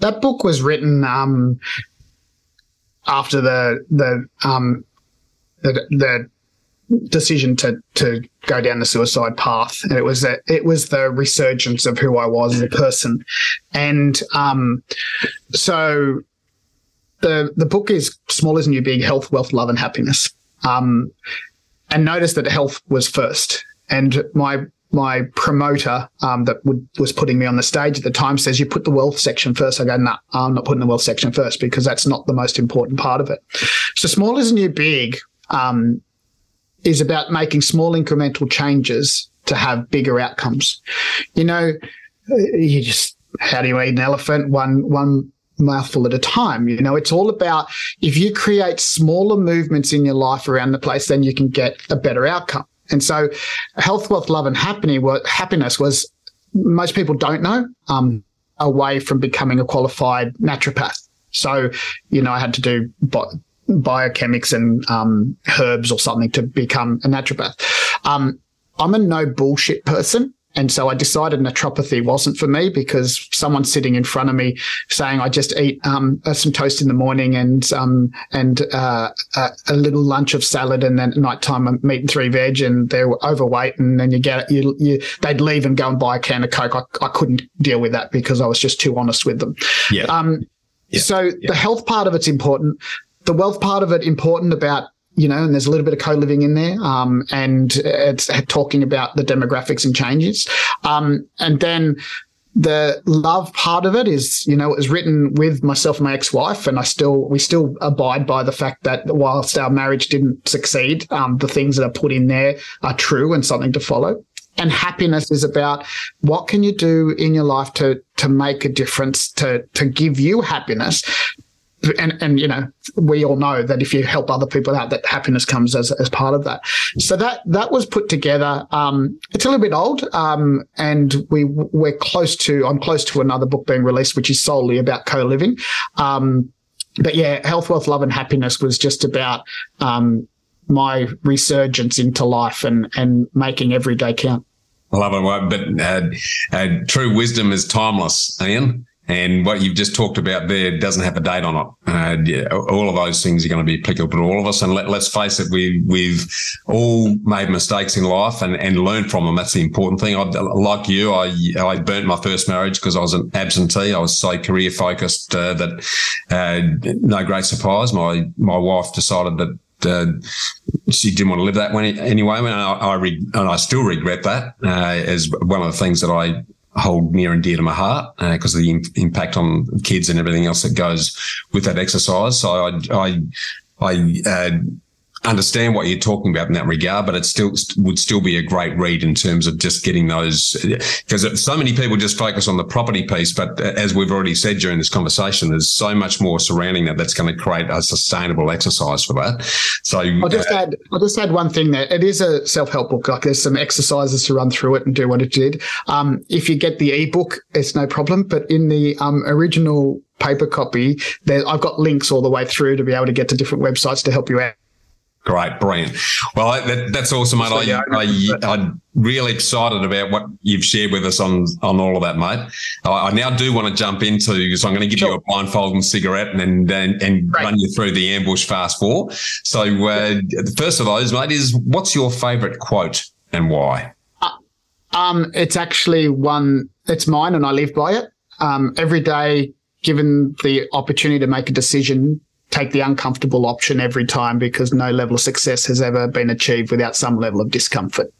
That book was written um, after the the, um, the the decision to to go down the suicide path. And it was that it was the resurgence of who I was as a person, and um, so the the book is small is the new big health, wealth, love, and happiness. Um, and notice that health was first. And my my promoter um, that would, was putting me on the stage at the time says you put the wealth section first. I go, no, nah, I'm not putting the wealth section first because that's not the most important part of it. So small is the new big um, is about making small incremental changes to have bigger outcomes. You know, you just how do you eat an elephant? One one mouthful at a time. You know, it's all about if you create smaller movements in your life around the place, then you can get a better outcome. And so health, wealth, love, and happiness was most people don't know um, away from becoming a qualified naturopath. So, you know, I had to do bi- biochemics and um, herbs or something to become a naturopath. Um, I'm a no bullshit person. And so I decided naturopathy wasn't for me because someone sitting in front of me saying I just eat um, uh, some toast in the morning and um, and uh, a, a, little lunch of salad and then at night time I'm eating three veg and they're overweight and then you get you, you they'd leave and go and buy a can of coke. I, I couldn't deal with that because I was just too honest with them. Yeah. Um, yeah. So yeah. the health part of it's important. The wealth part of it important about you know, and there's a little bit of co-living in there, um, and it's talking about the demographics and changes. Um, and then the love part of it is, you know, it was written with myself and my ex-wife, and I still, we still abide by the fact that whilst our marriage didn't succeed, um, the things that are put in there are true and something to follow. And happiness is about what can you do in your life to to make a difference, to to give you happiness, and and you know we all know that if you help other people out that happiness comes as, as part of that so that that was put together um, it's a little bit old um, and we we're close to i'm close to another book being released which is solely about co-living um, but yeah health wealth love and happiness was just about um, my resurgence into life and and making every day count I love it. But uh, uh, true wisdom is timeless, Ian. And what you've just talked about there doesn't have a date on it. Uh, yeah, all of those things are going to be applicable to all of us. And let, us face it, we, we've all made mistakes in life and, and learned from them. That's the important thing. I, like you, I, I burnt my first marriage because I was an absentee. I was so career focused uh, that uh, no great surprise. My, my wife decided that uh, she didn't want to live that way anyway. And I, I re- and I still regret that uh, as one of the things that I hold near and dear to my heart because uh, of the impact on kids and everything else that goes with that exercise. So I, I, I uh, understand what you're talking about in that regard, but it still would still be a great read in terms of just getting those because so many people just focus on the property piece. But as we've already said during this conversation, there's so much more surrounding that that's going to create a sustainable exercise for that. So I'll just uh, add, I'll just add one thing there. It is a self help book. Like there's some exercises to run through it and do what it did. Um, if you get the ebook, it's no problem. But in the um, original paper copy, there, I've got links all the way through to be able to get to different websites to help you out. Great, brilliant. Well, that, that's awesome, mate. So, yeah, I, I, am really excited about what you've shared with us on on all of that, mate. I, I now do want to jump into because I'm going to give sure. you a blindfold and cigarette and and, and run you through the ambush fast four. So, uh, the first of those, mate, is what's your favourite quote and why? Uh, um, it's actually one. It's mine, and I live by it. Um, every day, given the opportunity to make a decision take the uncomfortable option every time because no level of success has ever been achieved without some level of discomfort.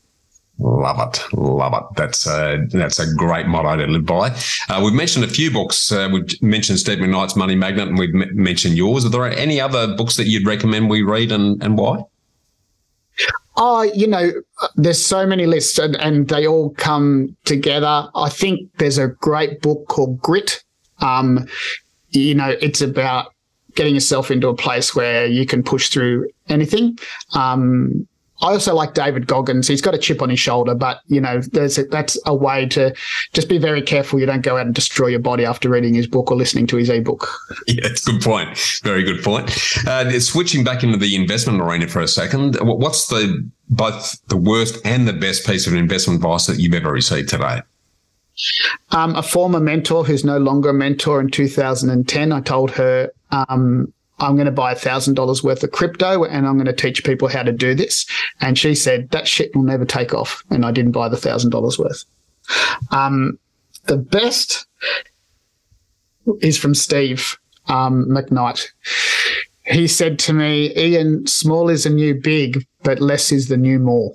Love it, love it. That's a that's a great motto to live by. Uh, we've mentioned a few books. Uh, we've mentioned Steve McKnight's Money Magnet, and we've m- mentioned yours. Are there any other books that you'd recommend we read, and and why? Oh, you know, there's so many lists, and, and they all come together. I think there's a great book called Grit. Um, you know, it's about getting yourself into a place where you can push through anything. Um, I also like David Goggins. He's got a chip on his shoulder, but you know, there's a, that's a way to just be very careful. You don't go out and destroy your body after reading his book or listening to his ebook. Yeah, it's a good point. Very good point. Uh, switching back into the investment arena for a second, what's the both the worst and the best piece of investment advice that you've ever received today? Um, a former mentor who's no longer a mentor in 2010, I told her, um, I'm going to buy a thousand dollars worth of crypto and I'm going to teach people how to do this. And she said that shit will never take off. And I didn't buy the thousand dollars worth. Um, the best is from Steve um, McKnight. He said to me, Ian, small is the new big, but less is the new more.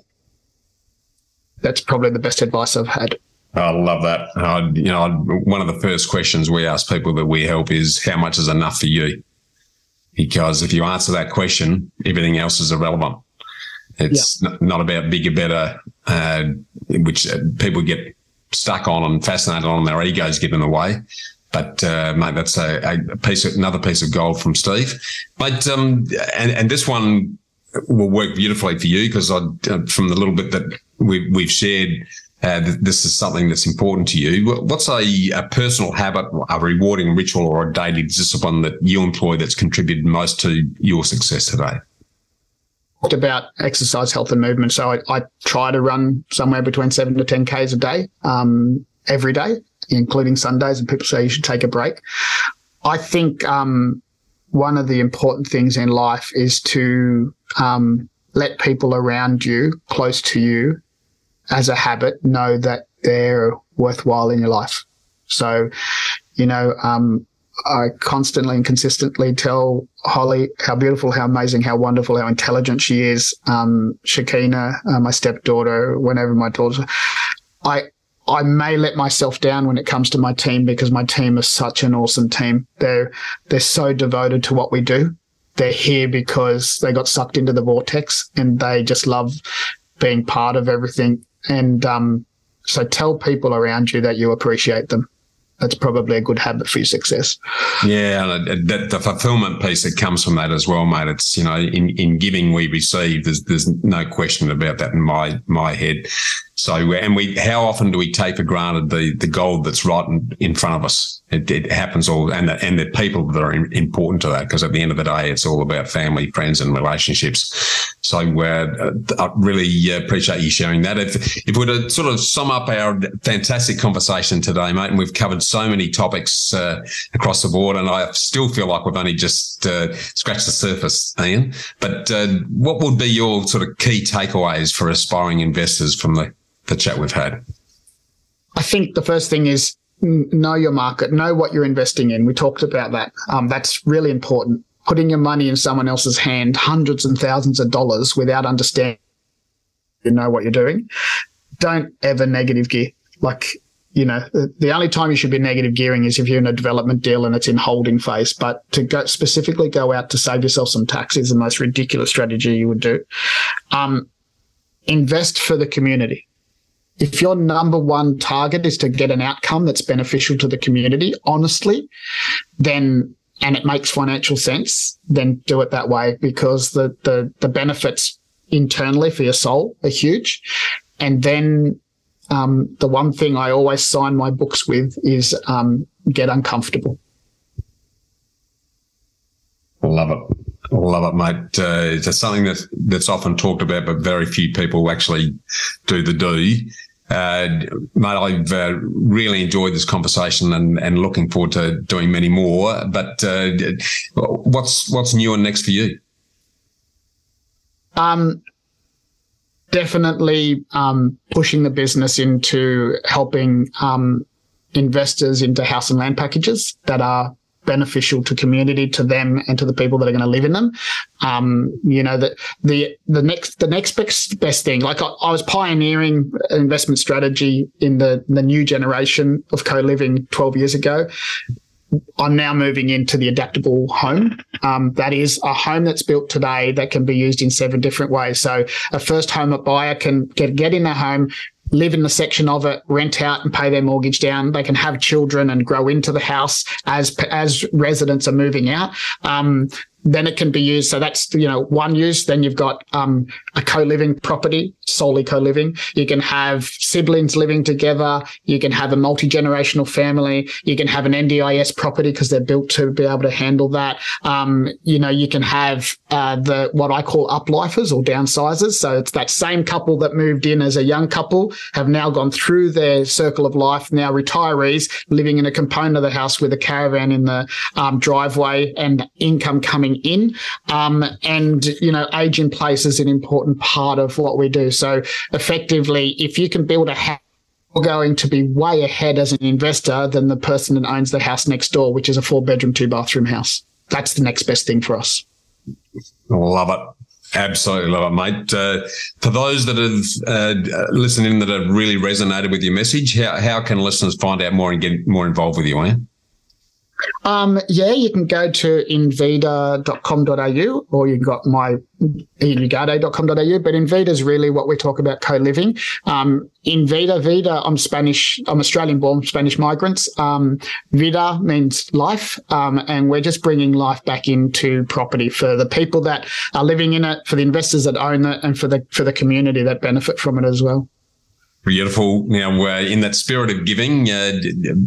That's probably the best advice I've had. I love that. Uh, you know, one of the first questions we ask people that we help is how much is enough for you? Because if you answer that question, everything else is irrelevant. It's yeah. not about bigger, better, uh, which uh, people get stuck on and fascinated on. Their egos get in the way. But uh, mate, that's a, a, piece, of, another piece of gold from Steve. But um, and and this one will work beautifully for you because I, uh, from the little bit that we, we've shared uh, this is something that's important to you. What's a, a, personal habit, a rewarding ritual, or a daily discipline that you employ that's contributed most to your success today? Talked about exercise, health, and movement. So I, I try to run somewhere between seven to ten k's a day, um, every day, including Sundays. And people say you should take a break. I think um, one of the important things in life is to um, let people around you, close to you, as a habit know that they're worthwhile in your life. So, you know, um, I constantly and consistently tell Holly how beautiful, how amazing, how wonderful, how intelligent she is. Um, Shakina, uh, my stepdaughter, whenever my daughter, I, I may let myself down when it comes to my team because my team is such an awesome team. They're, they're so devoted to what we do. They're here because they got sucked into the vortex and they just love being part of everything and um, so tell people around you that you appreciate them. That's probably a good habit for your success. Yeah, the, the fulfillment piece that comes from that as well, mate. It's you know, in, in giving we receive. There's there's no question about that in my my head. So, and we, how often do we take for granted the the gold that's right in, in front of us? It, it happens all, and the, and the people that are important to that, because at the end of the day, it's all about family, friends, and relationships. So, uh, I really appreciate you sharing that. If if we were to sort of sum up our fantastic conversation today, mate, and we've covered so many topics uh, across the board, and I still feel like we've only just uh, scratched the surface, Ian. But uh, what would be your sort of key takeaways for aspiring investors from the the chat we've had? I think the first thing is know your market, know what you're investing in. We talked about that. Um, that's really important. Putting your money in someone else's hand, hundreds and thousands of dollars without understanding you know what you're doing. Don't ever negative gear. Like, you know, the, only time you should be negative gearing is if you're in a development deal and it's in holding phase. But to go specifically go out to save yourself some tax is the most ridiculous strategy you would do. Um, invest for the community if your number one target is to get an outcome that's beneficial to the community, honestly, then and it makes financial sense, then do it that way because the the the benefits internally for your soul are huge. And then um, the one thing I always sign my books with is um, get uncomfortable. Love it. Love it, mate. Uh, it's something that that's often talked about, but very few people actually do the do. Uh, mate, I've uh, really enjoyed this conversation and, and looking forward to doing many more. But uh, what's what's new and next for you? Um, definitely um, pushing the business into helping um, investors into house and land packages that are beneficial to community, to them, and to the people that are going to live in them. Um, you know, the the the next the next best, best thing. Like I, I was pioneering investment strategy in the the new generation of co living twelve years ago. I'm now moving into the adaptable home. Um, that is a home that's built today that can be used in seven different ways. So a first home buyer can get, get in their home, live in the section of it, rent out and pay their mortgage down. They can have children and grow into the house as as residents are moving out. Um, then it can be used. So that's, you know, one use. Then you've got um, a co-living property, solely co-living. You can have siblings living together. You can have a multi-generational family. You can have an NDIS property because they're built to be able to handle that. Um, you know, you can have uh, the what I call uplifers or downsizers. So it's that same couple that moved in as a young couple have now gone through their circle of life. Now retirees living in a component of the house with a caravan in the um, driveway and income coming in. Um, and, you know, age in place is an important part of what we do. So effectively, if you can build a house, you're going to be way ahead as an investor than the person that owns the house next door, which is a four bedroom, two bathroom house. That's the next best thing for us. Love it. Absolutely love it, mate. Uh, for those that have uh, listened in that have really resonated with your message, how, how can listeners find out more and get more involved with you, Ian? Um, yeah, you can go to invida.com.au or you have got my ianugarte.com.au. But Invida is really what we talk about co-living. Um, Invida, Vida, I'm Spanish, I'm Australian born Spanish migrants. Um, Vida means life. Um, and we're just bringing life back into property for the people that are living in it, for the investors that own it and for the, for the community that benefit from it as well. Beautiful. Now, uh, in that spirit of giving, uh,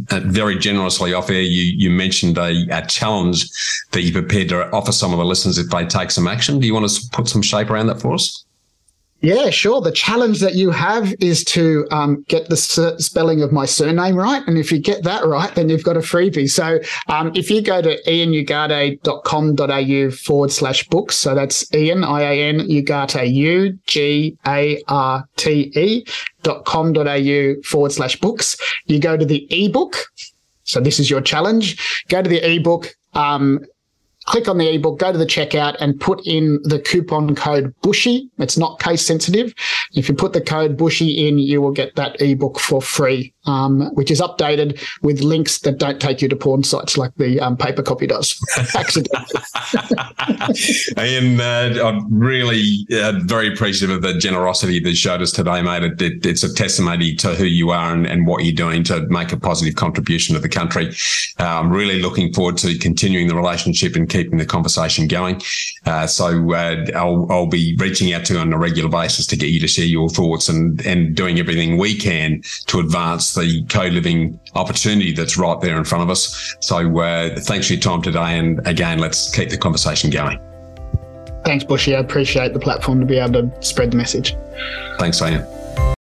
uh, very generously off air, you, you mentioned a, a, challenge that you're prepared to offer some of the listeners if they take some action. Do you want to put some shape around that for us? Yeah, sure. The challenge that you have is to um, get the spelling of my surname right. And if you get that right, then you've got a freebie. So um, if you go to ianugarte.com.au forward slash books, so that's Ian, I-A-N, Ugarte, U-G-A-R-T-E dot com.au forward slash books, you go to the ebook. So this is your challenge. Go to the ebook. Um, click on the ebook, go to the checkout and put in the coupon code Bushy. It's not case sensitive. If you put the code Bushy in, you will get that ebook for free. Um, which is updated with links that don't take you to porn sites like the um, paper copy does. Accidentally. Ian, uh, I'm really uh, very appreciative of the generosity that you showed us today, mate. It, it, it's a testimony to who you are and, and, what you're doing to make a positive contribution to the country. Uh, I'm really looking forward to continuing the relationship and keeping the conversation going. Uh, so uh, I'll, I'll be reaching out to you on a regular basis to get you to share your thoughts and, and doing everything we can to advance the co-living opportunity that's right there in front of us. So uh, thanks for your time today. And again, let's keep the conversation going. Thanks, Bushy. I appreciate the platform to be able to spread the message. Thanks, Ian.